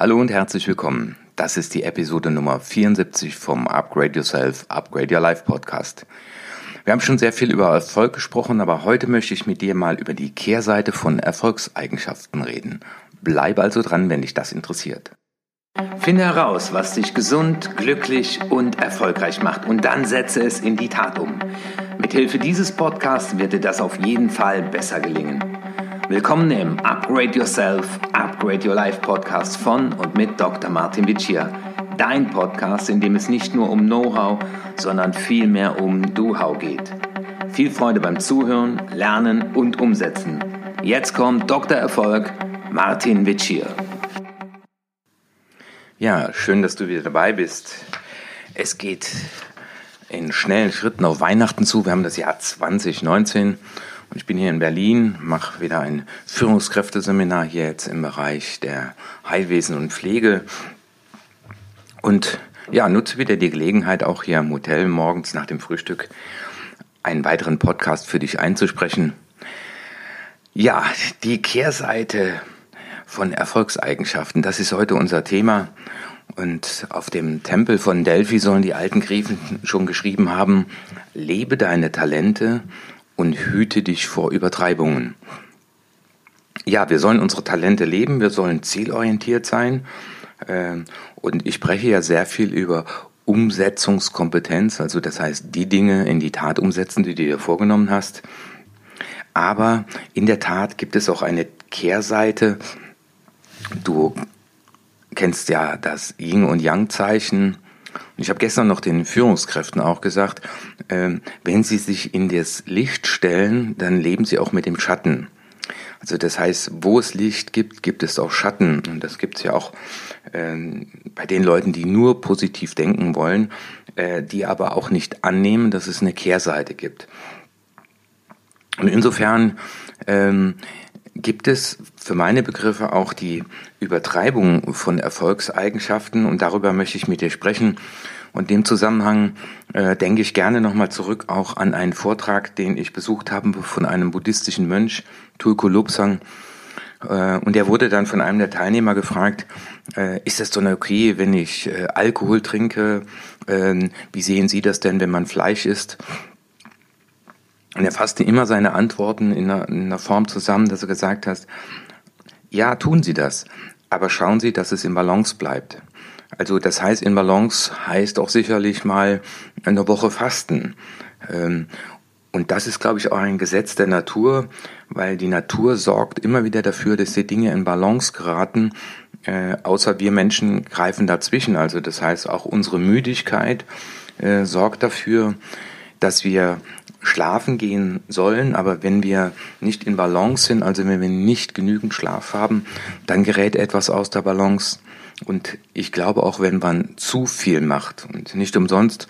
Hallo und herzlich willkommen. Das ist die Episode Nummer 74 vom Upgrade Yourself, Upgrade Your Life Podcast. Wir haben schon sehr viel über Erfolg gesprochen, aber heute möchte ich mit dir mal über die Kehrseite von Erfolgseigenschaften reden. Bleib also dran, wenn dich das interessiert. Finde heraus, was dich gesund, glücklich und erfolgreich macht und dann setze es in die Tat um. Mithilfe dieses Podcasts wird dir das auf jeden Fall besser gelingen. Willkommen im Upgrade Yourself, Upgrade Your Life Podcast von und mit Dr. Martin Vicia. Dein Podcast, in dem es nicht nur um Know-how, sondern vielmehr um Do-How geht. Viel Freude beim Zuhören, Lernen und Umsetzen. Jetzt kommt Dr. Erfolg, Martin Vicia. Ja, schön, dass du wieder dabei bist. Es geht in schnellen Schritten auf Weihnachten zu. Wir haben das Jahr 2019 und ich bin hier in Berlin, mache wieder ein Führungskräfteseminar hier jetzt im Bereich der Heilwesen und Pflege. Und ja, nutze wieder die Gelegenheit, auch hier im Hotel morgens nach dem Frühstück einen weiteren Podcast für dich einzusprechen. Ja, die Kehrseite von Erfolgseigenschaften, das ist heute unser Thema. Und auf dem Tempel von Delphi sollen die alten Griechen schon geschrieben haben, lebe deine Talente und hüte dich vor Übertreibungen. Ja, wir sollen unsere Talente leben, wir sollen zielorientiert sein. Ähm, und ich spreche ja sehr viel über Umsetzungskompetenz, also das heißt, die Dinge in die Tat umsetzen, die du dir vorgenommen hast. Aber in der Tat gibt es auch eine Kehrseite. Du kennst ja das Yin und Yang Zeichen. Ich habe gestern noch den Führungskräften auch gesagt, äh, wenn sie sich in das Licht stellen, dann leben sie auch mit dem Schatten. Also das heißt, wo es Licht gibt, gibt es auch Schatten. Und das gibt es ja auch äh, bei den Leuten, die nur positiv denken wollen, äh, die aber auch nicht annehmen, dass es eine Kehrseite gibt. Und insofern ähm, gibt es für meine Begriffe auch die Übertreibung von Erfolgseigenschaften und darüber möchte ich mit dir sprechen. Und in dem Zusammenhang äh, denke ich gerne nochmal zurück auch an einen Vortrag, den ich besucht habe von einem buddhistischen Mönch, Tulku Lobsang. Äh, und der wurde dann von einem der Teilnehmer gefragt, äh, ist das denn okay, wenn ich äh, Alkohol trinke? Ähm, wie sehen Sie das denn, wenn man Fleisch isst? Und er fasste immer seine Antworten in einer, in einer Form zusammen, dass er gesagt hat, ja, tun Sie das, aber schauen Sie, dass es im Balance bleibt. Also das heißt, in Balance heißt auch sicherlich mal eine Woche Fasten. Ähm, und das ist, glaube ich, auch ein Gesetz der Natur, weil die Natur sorgt immer wieder dafür, dass die Dinge in Balance geraten, äh, außer wir Menschen greifen dazwischen. Also das heißt, auch unsere Müdigkeit äh, sorgt dafür, dass wir schlafen gehen sollen, aber wenn wir nicht in Balance sind, also wenn wir nicht genügend Schlaf haben, dann gerät etwas aus der Balance. Und ich glaube auch, wenn man zu viel macht und nicht umsonst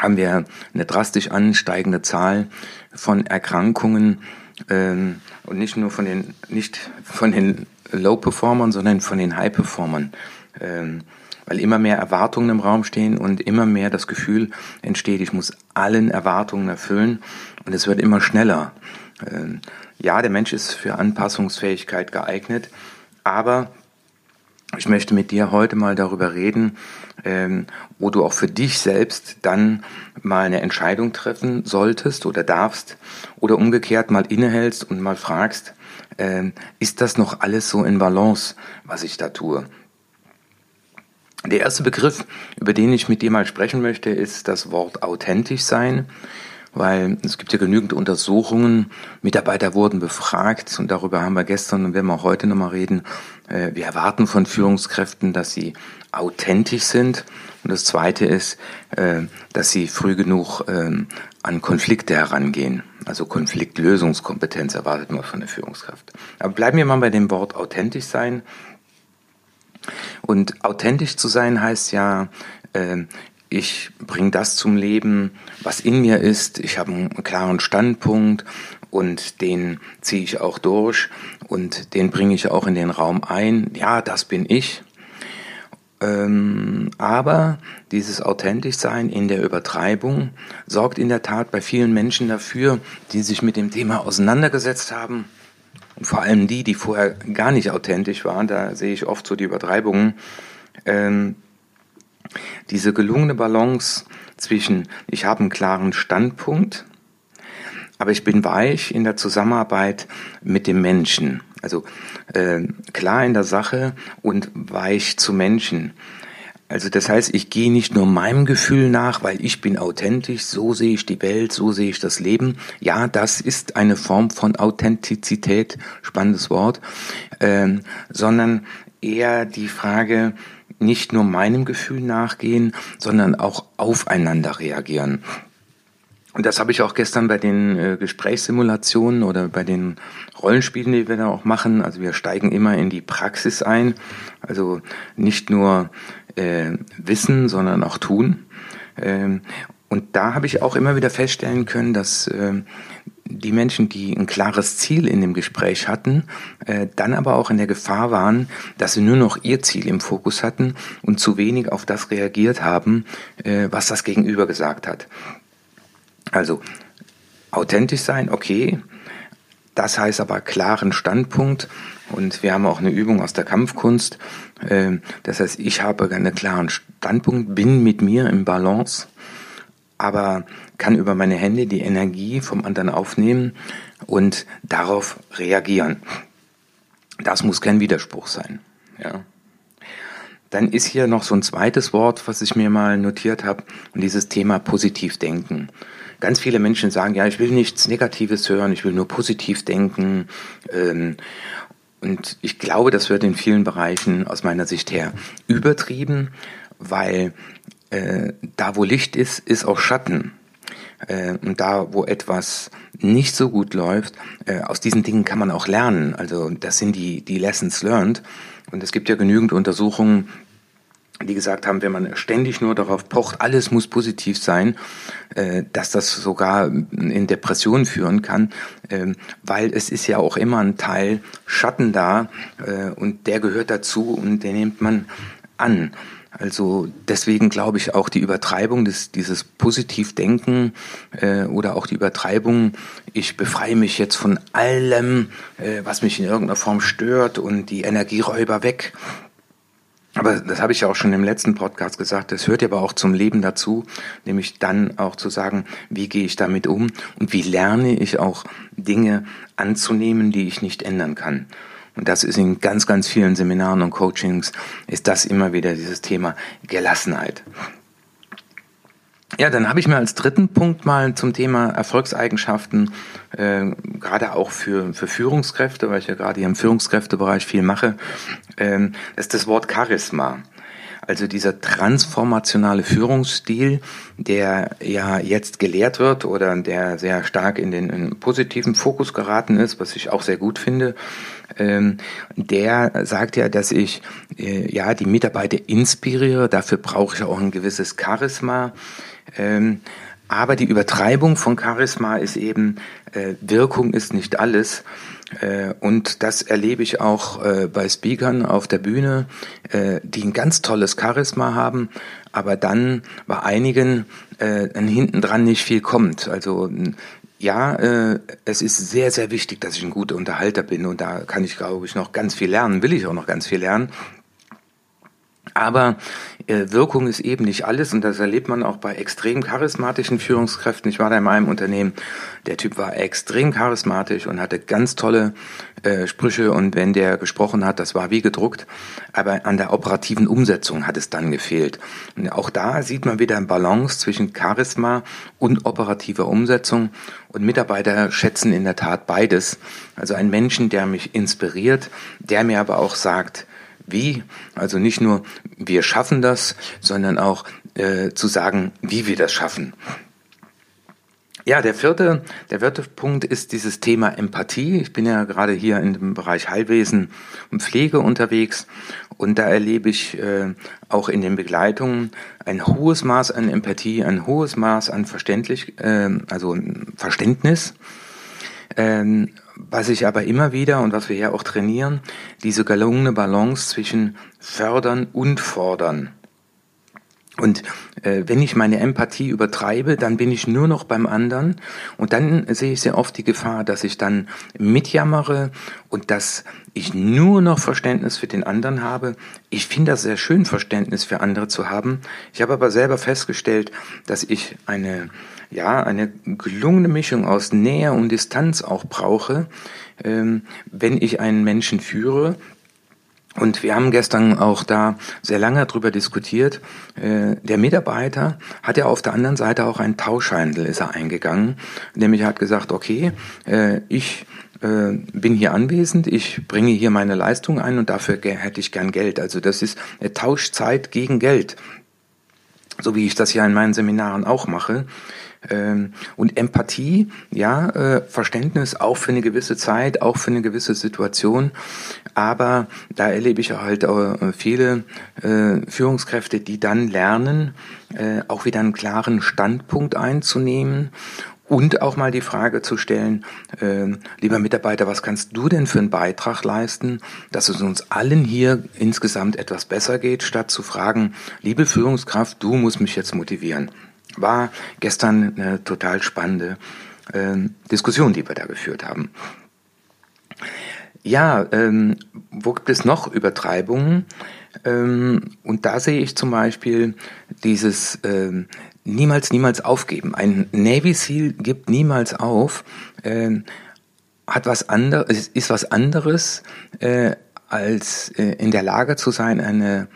haben wir eine drastisch ansteigende Zahl von Erkrankungen ähm, und nicht nur von den nicht von den Low Performern, sondern von den High Performern. Ähm, weil immer mehr Erwartungen im Raum stehen und immer mehr das Gefühl entsteht, ich muss allen Erwartungen erfüllen und es wird immer schneller. Ähm, ja, der Mensch ist für Anpassungsfähigkeit geeignet, aber ich möchte mit dir heute mal darüber reden, ähm, wo du auch für dich selbst dann mal eine Entscheidung treffen solltest oder darfst oder umgekehrt mal innehältst und mal fragst, ähm, ist das noch alles so in Balance, was ich da tue? Der erste Begriff, über den ich mit dir mal sprechen möchte, ist das Wort authentisch sein, weil es gibt ja genügend Untersuchungen, Mitarbeiter wurden befragt und darüber haben wir gestern und werden wir auch heute nochmal reden. Äh, wir erwarten von Führungskräften, dass sie authentisch sind. Und das Zweite ist, äh, dass sie früh genug ähm, an Konflikte herangehen. Also Konfliktlösungskompetenz erwartet man von der Führungskraft. Aber bleiben wir mal bei dem Wort authentisch sein. Und authentisch zu sein heißt ja, äh, ich bringe das zum Leben, was in mir ist. Ich habe einen klaren Standpunkt und den ziehe ich auch durch und den bringe ich auch in den Raum ein. Ja, das bin ich. Ähm, aber dieses authentisch sein in der Übertreibung sorgt in der Tat bei vielen Menschen dafür, die sich mit dem Thema auseinandergesetzt haben und vor allem die, die vorher gar nicht authentisch waren, da sehe ich oft so die Übertreibungen, ähm, diese gelungene Balance zwischen, ich habe einen klaren Standpunkt, aber ich bin weich in der Zusammenarbeit mit dem Menschen. Also äh, klar in der Sache und weich zu Menschen. Also das heißt, ich gehe nicht nur meinem Gefühl nach, weil ich bin authentisch, so sehe ich die Welt, so sehe ich das Leben. Ja, das ist eine Form von Authentizität, spannendes Wort, ähm, sondern eher die Frage, nicht nur meinem Gefühl nachgehen, sondern auch aufeinander reagieren. Und das habe ich auch gestern bei den äh, Gesprächssimulationen oder bei den Rollenspielen, die wir da auch machen. Also wir steigen immer in die Praxis ein. Also nicht nur äh, wissen, sondern auch tun. Ähm, und da habe ich auch immer wieder feststellen können, dass äh, die Menschen, die ein klares Ziel in dem Gespräch hatten, äh, dann aber auch in der Gefahr waren, dass sie nur noch ihr Ziel im Fokus hatten und zu wenig auf das reagiert haben, äh, was das Gegenüber gesagt hat. Also authentisch sein, okay. Das heißt aber klaren Standpunkt. Und wir haben auch eine Übung aus der Kampfkunst. Ähm, das heißt, ich habe einen klaren Standpunkt, bin mit mir im Balance, aber kann über meine Hände die Energie vom anderen aufnehmen und darauf reagieren. Das muss kein Widerspruch sein. Ja. Dann ist hier noch so ein zweites Wort, was ich mir mal notiert habe, und dieses Thema positiv denken. Ganz viele Menschen sagen, ja, ich will nichts Negatives hören, ich will nur positiv denken. Ähm, und ich glaube, das wird in vielen Bereichen aus meiner Sicht her übertrieben, weil äh, da, wo Licht ist, ist auch Schatten. Äh, und da, wo etwas nicht so gut läuft, äh, aus diesen Dingen kann man auch lernen. Also das sind die, die Lessons learned. Und es gibt ja genügend Untersuchungen, die gesagt haben, wenn man ständig nur darauf pocht, alles muss positiv sein, äh, dass das sogar in Depressionen führen kann, äh, weil es ist ja auch immer ein Teil Schatten da äh, und der gehört dazu und den nimmt man an. Also deswegen glaube ich auch die Übertreibung des, dieses Positivdenken äh, oder auch die Übertreibung, ich befreie mich jetzt von allem, äh, was mich in irgendeiner Form stört und die Energieräuber weg. Aber das habe ich ja auch schon im letzten Podcast gesagt, das hört ja aber auch zum Leben dazu, nämlich dann auch zu sagen, wie gehe ich damit um und wie lerne ich auch Dinge anzunehmen, die ich nicht ändern kann. Und das ist in ganz, ganz vielen Seminaren und Coachings, ist das immer wieder dieses Thema Gelassenheit. Ja, dann habe ich mir als dritten Punkt mal zum Thema Erfolgseigenschaften, äh, gerade auch für, für Führungskräfte, weil ich ja gerade hier im Führungskräftebereich viel mache, äh, ist das Wort Charisma. Also dieser transformationale Führungsstil, der ja jetzt gelehrt wird oder der sehr stark in den in positiven Fokus geraten ist, was ich auch sehr gut finde, ähm, der sagt ja, dass ich äh, ja die Mitarbeiter inspiriere. Dafür brauche ich auch ein gewisses Charisma. Ähm, aber die Übertreibung von Charisma ist eben, äh, Wirkung ist nicht alles. Äh, und das erlebe ich auch äh, bei Speakern auf der Bühne, äh, die ein ganz tolles Charisma haben, aber dann bei einigen äh, hinten dran nicht viel kommt. Also ja, äh, es ist sehr, sehr wichtig, dass ich ein guter Unterhalter bin und da kann ich, glaube ich, noch ganz viel lernen, will ich auch noch ganz viel lernen. Aber äh, Wirkung ist eben nicht alles und das erlebt man auch bei extrem charismatischen Führungskräften. Ich war da in meinem Unternehmen, der Typ war extrem charismatisch und hatte ganz tolle äh, Sprüche und wenn der gesprochen hat, das war wie gedruckt, aber an der operativen Umsetzung hat es dann gefehlt. Und auch da sieht man wieder ein Balance zwischen Charisma und operativer Umsetzung und Mitarbeiter schätzen in der Tat beides. Also ein Menschen, der mich inspiriert, der mir aber auch sagt, wie. Also nicht nur wir schaffen das, sondern auch äh, zu sagen, wie wir das schaffen. Ja, der vierte, der vierte Punkt ist dieses Thema Empathie. Ich bin ja gerade hier in dem Bereich Heilwesen und Pflege unterwegs und da erlebe ich äh, auch in den Begleitungen ein hohes Maß an Empathie, ein hohes Maß an Verständlich, äh, also Verständnis. Ähm, was ich aber immer wieder und was wir ja auch trainieren, diese gelungene Balance zwischen fördern und fordern. Und äh, wenn ich meine Empathie übertreibe, dann bin ich nur noch beim anderen. Und dann sehe ich sehr oft die Gefahr, dass ich dann mitjammere und dass ich nur noch Verständnis für den anderen habe. Ich finde das sehr schön, Verständnis für andere zu haben. Ich habe aber selber festgestellt, dass ich eine, ja, eine gelungene Mischung aus Nähe und Distanz auch brauche, ähm, wenn ich einen Menschen führe, und wir haben gestern auch da sehr lange drüber diskutiert. Äh, der Mitarbeiter hat ja auf der anderen Seite auch einen Tauschhandel, ist er eingegangen. Nämlich hat gesagt, okay, äh, ich äh, bin hier anwesend, ich bringe hier meine Leistung ein und dafür hätte ich gern Geld. Also das ist Tauschzeit gegen Geld. So wie ich das ja in meinen Seminaren auch mache. Ähm, und Empathie, ja, äh, Verständnis auch für eine gewisse Zeit, auch für eine gewisse Situation. Aber da erlebe ich halt äh, viele äh, Führungskräfte, die dann lernen, auch wieder einen klaren Standpunkt einzunehmen und auch mal die Frage zu stellen, äh, lieber Mitarbeiter, was kannst du denn für einen Beitrag leisten, dass es uns allen hier insgesamt etwas besser geht, statt zu fragen, liebe Führungskraft, du musst mich jetzt motivieren. War gestern eine total spannende äh, Diskussion, die wir da geführt haben. Ja, ähm, wo gibt es noch Übertreibungen? Ähm, und da sehe ich zum Beispiel dieses ähm, niemals, niemals aufgeben. Ein Navy SEAL gibt niemals auf, ähm, hat was anderes, ist was anderes, äh, als äh, in der Lage zu sein, eine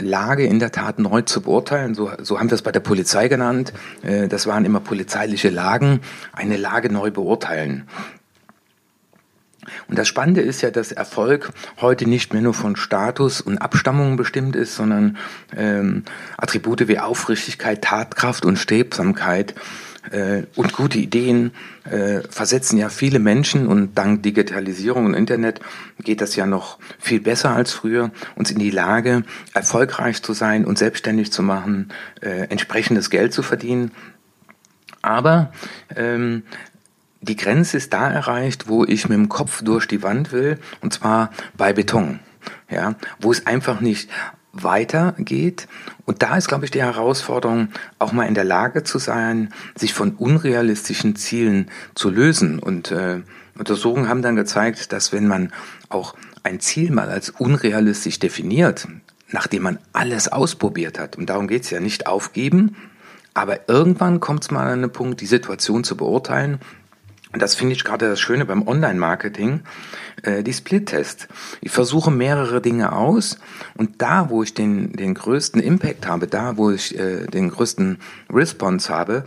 Lage in der Tat neu zu beurteilen. So, so haben wir es bei der Polizei genannt. Äh, das waren immer polizeiliche Lagen. Eine Lage neu beurteilen. Und das Spannende ist ja, dass Erfolg heute nicht mehr nur von Status und Abstammung bestimmt ist, sondern ähm, Attribute wie Aufrichtigkeit, Tatkraft und Strebsamkeit äh, und gute Ideen äh, versetzen ja viele Menschen und dank Digitalisierung und Internet geht das ja noch viel besser als früher, uns in die Lage, erfolgreich zu sein und selbstständig zu machen, äh, entsprechendes Geld zu verdienen. Aber ähm, die Grenze ist da erreicht, wo ich mit dem Kopf durch die Wand will, und zwar bei Beton. Ja, wo es einfach nicht weitergeht. Und da ist, glaube ich, die Herausforderung, auch mal in der Lage zu sein, sich von unrealistischen Zielen zu lösen. Und äh, Untersuchungen haben dann gezeigt, dass wenn man auch ein Ziel mal als unrealistisch definiert, nachdem man alles ausprobiert hat, und darum geht es ja nicht aufgeben, aber irgendwann kommt es mal an einen Punkt, die Situation zu beurteilen das finde ich gerade das Schöne beim Online-Marketing, äh, die Split-Test. Ich versuche mehrere Dinge aus und da, wo ich den, den größten Impact habe, da, wo ich äh, den größten Response habe,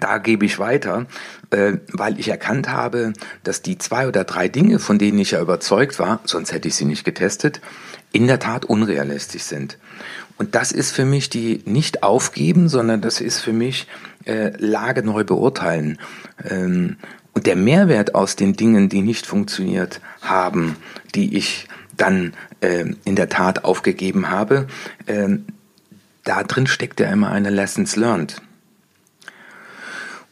da gebe ich weiter, äh, weil ich erkannt habe, dass die zwei oder drei Dinge, von denen ich ja überzeugt war, sonst hätte ich sie nicht getestet, in der Tat unrealistisch sind. Und das ist für mich die nicht aufgeben, sondern das ist für mich äh, Lage neu beurteilen. Ähm, und der Mehrwert aus den Dingen, die nicht funktioniert haben, die ich dann äh, in der Tat aufgegeben habe, äh, da drin steckt ja immer eine Lessons learned.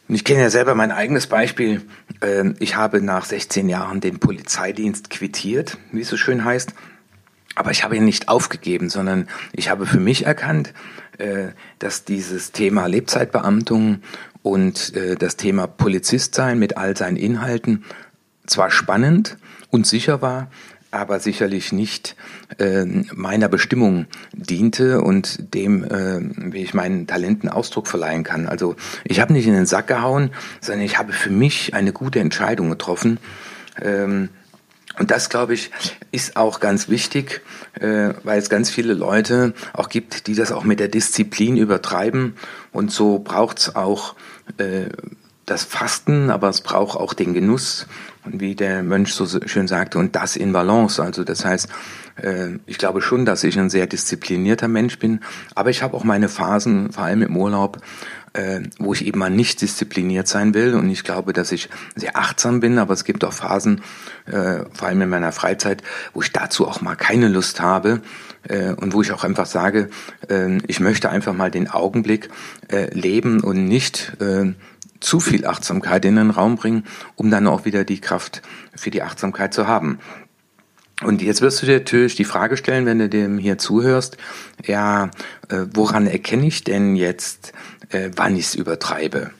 Und ich kenne ja selber mein eigenes Beispiel. Ähm, ich habe nach 16 Jahren den Polizeidienst quittiert, wie es so schön heißt. Aber ich habe ihn nicht aufgegeben, sondern ich habe für mich erkannt, äh, dass dieses Thema Lebzeitbeamtung und äh, das Thema Polizist sein mit all seinen Inhalten zwar spannend und sicher war, aber sicherlich nicht äh, meiner Bestimmung diente und dem, äh, wie ich meinen Talenten Ausdruck verleihen kann. Also ich habe nicht in den Sack gehauen, sondern ich habe für mich eine gute Entscheidung getroffen. Ähm, und das, glaube ich, ist auch ganz wichtig, äh, weil es ganz viele Leute auch gibt, die das auch mit der Disziplin übertreiben. Und so braucht es auch äh, das Fasten, aber es braucht auch den Genuss. Wie der Mönch so schön sagte, und das in Balance. Also das heißt, äh, ich glaube schon, dass ich ein sehr disziplinierter Mensch bin, aber ich habe auch meine Phasen, vor allem im Urlaub, äh, wo ich eben mal nicht diszipliniert sein will. Und ich glaube, dass ich sehr achtsam bin, aber es gibt auch Phasen, äh, vor allem in meiner Freizeit, wo ich dazu auch mal keine Lust habe und wo ich auch einfach sage, ich möchte einfach mal den Augenblick leben und nicht zu viel Achtsamkeit in den Raum bringen, um dann auch wieder die Kraft für die Achtsamkeit zu haben. Und jetzt wirst du dir natürlich die Frage stellen, wenn du dem hier zuhörst, ja, äh, woran erkenne ich denn jetzt, äh, wann ich es übertreibe?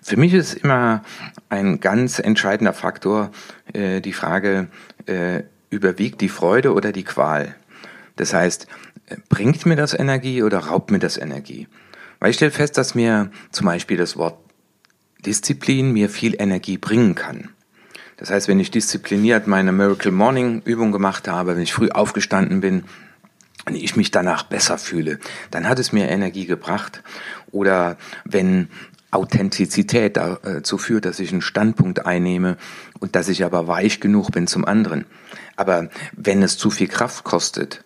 Für mich ist immer ein ganz entscheidender Faktor äh, die Frage, überwiegt die Freude oder die Qual? Das heißt, bringt mir das Energie oder raubt mir das Energie? Weil ich stelle fest, dass mir zum Beispiel das Wort Disziplin mir viel Energie bringen kann. Das heißt, wenn ich diszipliniert meine Miracle Morning Übung gemacht habe, wenn ich früh aufgestanden bin, wenn ich mich danach besser fühle, dann hat es mir Energie gebracht. Oder wenn Authentizität dazu führt, dass ich einen Standpunkt einnehme und dass ich aber weich genug bin zum anderen. Aber wenn es zu viel Kraft kostet,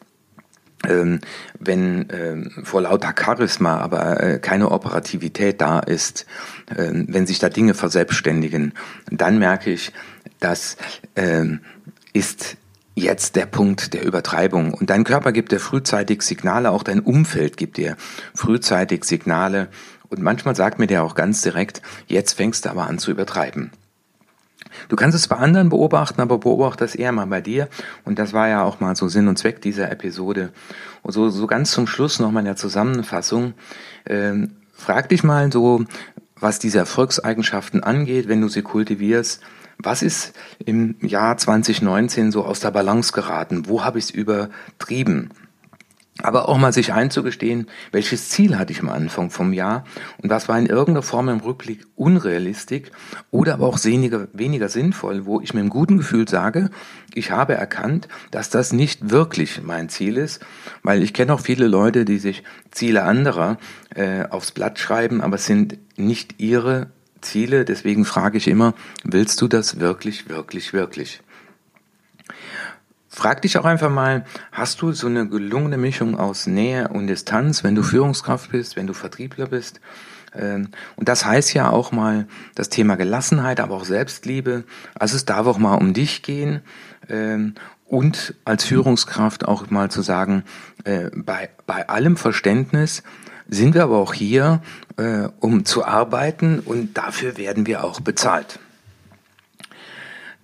ähm, wenn ähm, vor lauter Charisma aber äh, keine Operativität da ist, äh, wenn sich da Dinge verselbstständigen, dann merke ich, das äh, ist jetzt der Punkt der Übertreibung. Und dein Körper gibt dir frühzeitig Signale, auch dein Umfeld gibt dir frühzeitig Signale. Und manchmal sagt mir der auch ganz direkt, jetzt fängst du aber an zu übertreiben. Du kannst es bei anderen beobachten, aber beobachte es eher mal bei dir. Und das war ja auch mal so Sinn und Zweck dieser Episode. Und so, so ganz zum Schluss noch mal in der Zusammenfassung. Ähm, frag dich mal so, was diese Erfolgseigenschaften angeht, wenn du sie kultivierst. Was ist im Jahr 2019 so aus der Balance geraten? Wo habe ich es übertrieben? Aber auch mal sich einzugestehen, welches Ziel hatte ich am Anfang vom Jahr und was war in irgendeiner Form im Rückblick unrealistisch oder aber auch weniger, weniger sinnvoll, wo ich mit einem guten Gefühl sage, ich habe erkannt, dass das nicht wirklich mein Ziel ist, weil ich kenne auch viele Leute, die sich Ziele anderer äh, aufs Blatt schreiben, aber es sind nicht ihre Ziele, deswegen frage ich immer, willst du das wirklich, wirklich, wirklich? Frag dich auch einfach mal, hast du so eine gelungene Mischung aus Nähe und Distanz, wenn du Führungskraft bist, wenn du Vertriebler bist? Ähm, und das heißt ja auch mal das Thema Gelassenheit, aber auch Selbstliebe. Also es darf auch mal um dich gehen ähm, und als Führungskraft auch mal zu sagen, äh, bei, bei allem Verständnis sind wir aber auch hier, äh, um zu arbeiten und dafür werden wir auch bezahlt.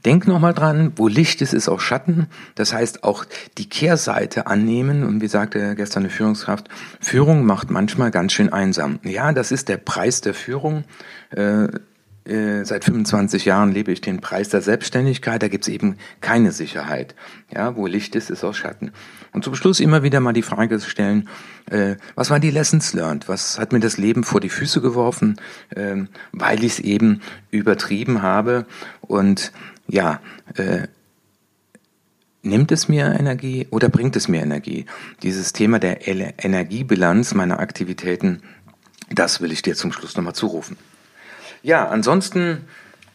Denk nochmal dran, wo Licht ist, ist auch Schatten. Das heißt, auch die Kehrseite annehmen. Und wie sagte gestern eine Führungskraft, Führung macht manchmal ganz schön einsam. Ja, das ist der Preis der Führung. Äh, äh, seit 25 Jahren lebe ich den Preis der Selbstständigkeit. Da gibt es eben keine Sicherheit. Ja, wo Licht ist, ist auch Schatten. Und zum Schluss immer wieder mal die Frage stellen, äh, was waren die Lessons learned? Was hat mir das Leben vor die Füße geworfen, äh, weil ich es eben übertrieben habe? Und ja, äh, nimmt es mir Energie oder bringt es mir Energie? Dieses Thema der Energiebilanz meiner Aktivitäten, das will ich dir zum Schluss nochmal zurufen. Ja, ansonsten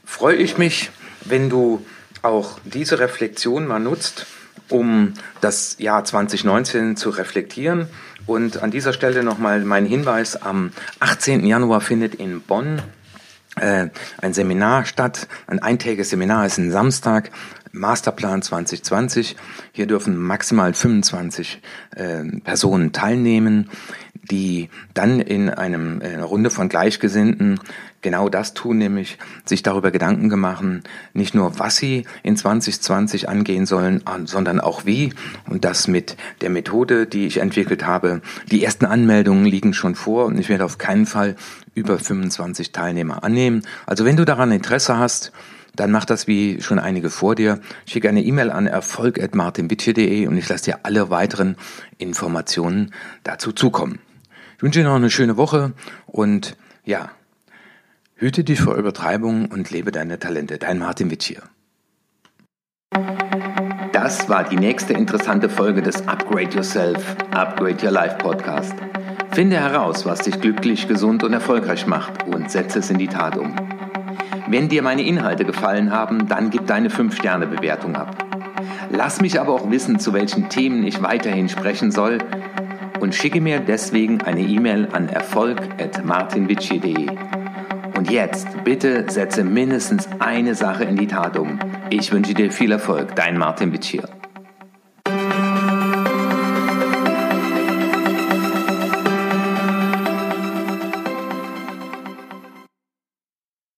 freue ich mich, wenn du auch diese Reflexion mal nutzt, um das Jahr 2019 zu reflektieren. Und an dieser Stelle nochmal mein Hinweis, am 18. Januar findet in Bonn ein Seminar statt. Ein eintägiges Seminar ist ein Samstag. Masterplan 2020. Hier dürfen maximal 25 äh, Personen teilnehmen, die dann in einem, in einer Runde von Gleichgesinnten genau das tun, nämlich sich darüber Gedanken gemacht, nicht nur was sie in 2020 angehen sollen, sondern auch wie. Und das mit der Methode, die ich entwickelt habe. Die ersten Anmeldungen liegen schon vor und ich werde auf keinen Fall über 25 Teilnehmer annehmen. Also wenn du daran Interesse hast, dann mach das wie schon einige vor dir. Schick eine E-Mail an erfolg.martinbitche.de und ich lasse dir alle weiteren Informationen dazu zukommen. Ich wünsche dir noch eine schöne Woche und ja, hüte dich vor Übertreibung und lebe deine Talente. Dein Martin Witsch. Das war die nächste interessante Folge des Upgrade Yourself, Upgrade Your Life Podcast. Finde heraus, was dich glücklich, gesund und erfolgreich macht und setze es in die Tat um. Wenn dir meine Inhalte gefallen haben, dann gib deine 5-Sterne-Bewertung ab. Lass mich aber auch wissen, zu welchen Themen ich weiterhin sprechen soll und schicke mir deswegen eine E-Mail an erfolg.martinvici.de. Und jetzt bitte setze mindestens eine Sache in die Tat um. Ich wünsche dir viel Erfolg, dein Martin Vici.